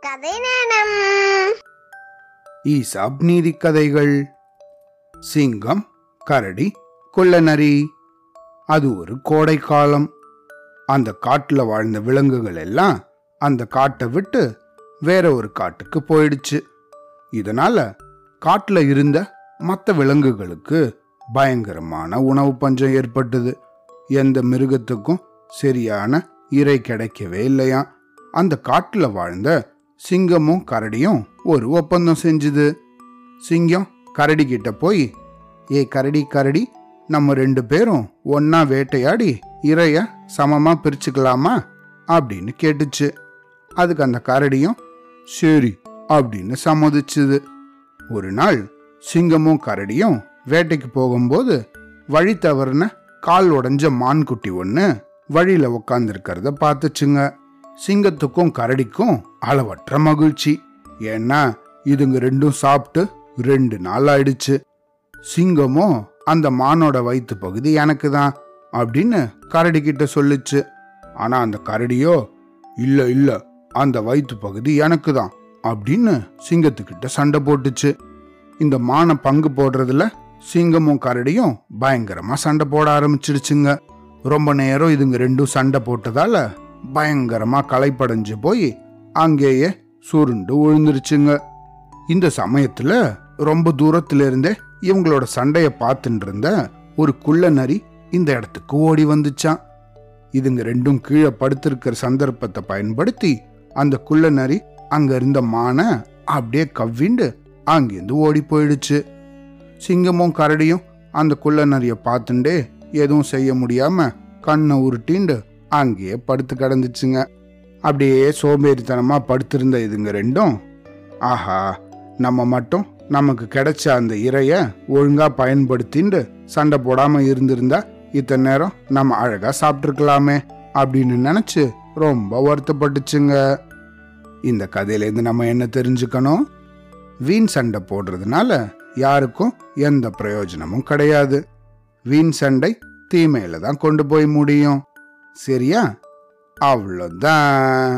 கதை நேரம். ஈசாப் நீதி கதைகள். சிங்கம் கரடி கொள்ளநரி. அது ஒரு கோடை காலம். அந்த காட்டுல வாழ்ந்த விலங்குகள் எல்லாம் அந்த காட்டை விட்டு வேற ஒரு காட்டுக்கு போயிடுச்சு. இதனால காட்டுல இருந்த மற்ற விலங்குகளுக்கு பயங்கரமான உணவு பஞ்சம் ஏற்பட்டது. எந்த மிருகத்துக்கும் சரியான இறை கிடைக்கவே இல்லையா அந்த காட்டுல வாழ்ந்த சிங்கமும் கரடியும் ஒரு ஒப்பந்தம் செஞ்சுது. சிங்கம் கரடி கிட்ட போய் ஏ கரடி கரடி நம்ம ரெண்டு பேரும் ஒன்னா வேட்டையாடி இறைய சமமா பிரிச்சுக்கலாமா? அப்படின்னு கேட்டுச்சு. அதுக்கு அந்த கரடியும் சரி அப்படின்னு சம்மதிச்சுது. ஒரு நாள் சிங்கமும் கரடியும் வேட்டைக்கு போகும்போது வழி தவறுன கால் உடஞ்ச மான்குட்டி ஒன்று வழியில உக்காந்துருக்கிறத பார்த்துச்சுங்க. சிங்கத்துக்கும் கரடிக்கும் அளவற்ற மகிழ்ச்சி. ஏன்னா இதுங்க ரெண்டும் சாப்பிட்டு ரெண்டு நாள் ஆயிடுச்சு. சிங்கமும் அந்த மானோட வயிற்று பகுதி எனக்கு தான் அப்படின்னு கரடி கிட்ட சொல்லுச்சு. ஆனா அந்த கரடியோ இல்ல இல்ல அந்த வயிற்று பகுதி எனக்கு தான் அப்படின்னு சிங்கத்துக்கிட்ட சண்டை போட்டுச்சு. இந்த மானை பங்கு போடுறதுல சிங்கமும் கரடியும் பயங்கரமா சண்டை போட ஆரம்பிச்சிருச்சுங்க ரொம்ப நேரம் இதுங்க ரெண்டும் சண்டை போட்டதால பயங்கரமா களைப்படைஞ்சு போய் அங்கேயே சுருண்டு விழுந்துருச்சுங்க. இந்த சமயத்துல ரொம்ப தூரத்துல இருந்தே இவங்களோட சண்டையை பார்த்துட்டு இருந்த ஒரு குள்ள நரி இந்த இடத்துக்கு ஓடி வந்துச்சான். இதுங்க ரெண்டும் கீழே படுத்திருக்கிற சந்தர்ப்பத்தை பயன்படுத்தி அந்த குள்ள நரி அங்க இருந்த மானை அப்படியே கவ்விண்டு அங்கேருந்து ஓடி போயிடுச்சு. சிங்கமும் கரடியும் அந்த குள்ள நரிய பார்த்துண்டே எதுவும் செய்ய முடியாம கண்ணை உருட்டிண்டு அங்கேயே படுத்து கிடந்துச்சுங்க. அப்படியே சோம்பேறித்தனமாக படுத்திருந்த இதுங்க ரெண்டும் ஆஹா நம்ம மட்டும் நமக்கு கிடைச்ச அந்த இறைய ஒழுங்காக பயன்படுத்திண்டு சண்டை போடாமல் இருந்திருந்தா இத்தனை நேரம் நம்ம அழகாக சாப்பிட்ருக்கலாமே அப்படின்னு நினச்சி ரொம்ப வருத்தப்பட்டுச்சுங்க. இந்த கதையிலேருந்து நம்ம என்ன தெரிஞ்சுக்கணும்? வீண் சண்டை போடுறதுனால யாருக்கும் எந்த பிரயோஜனமும் கிடையாது. வீண் சண்டை தீமையில தான் கொண்டு போய் முடியும். சரியா? அவ்வளோதான்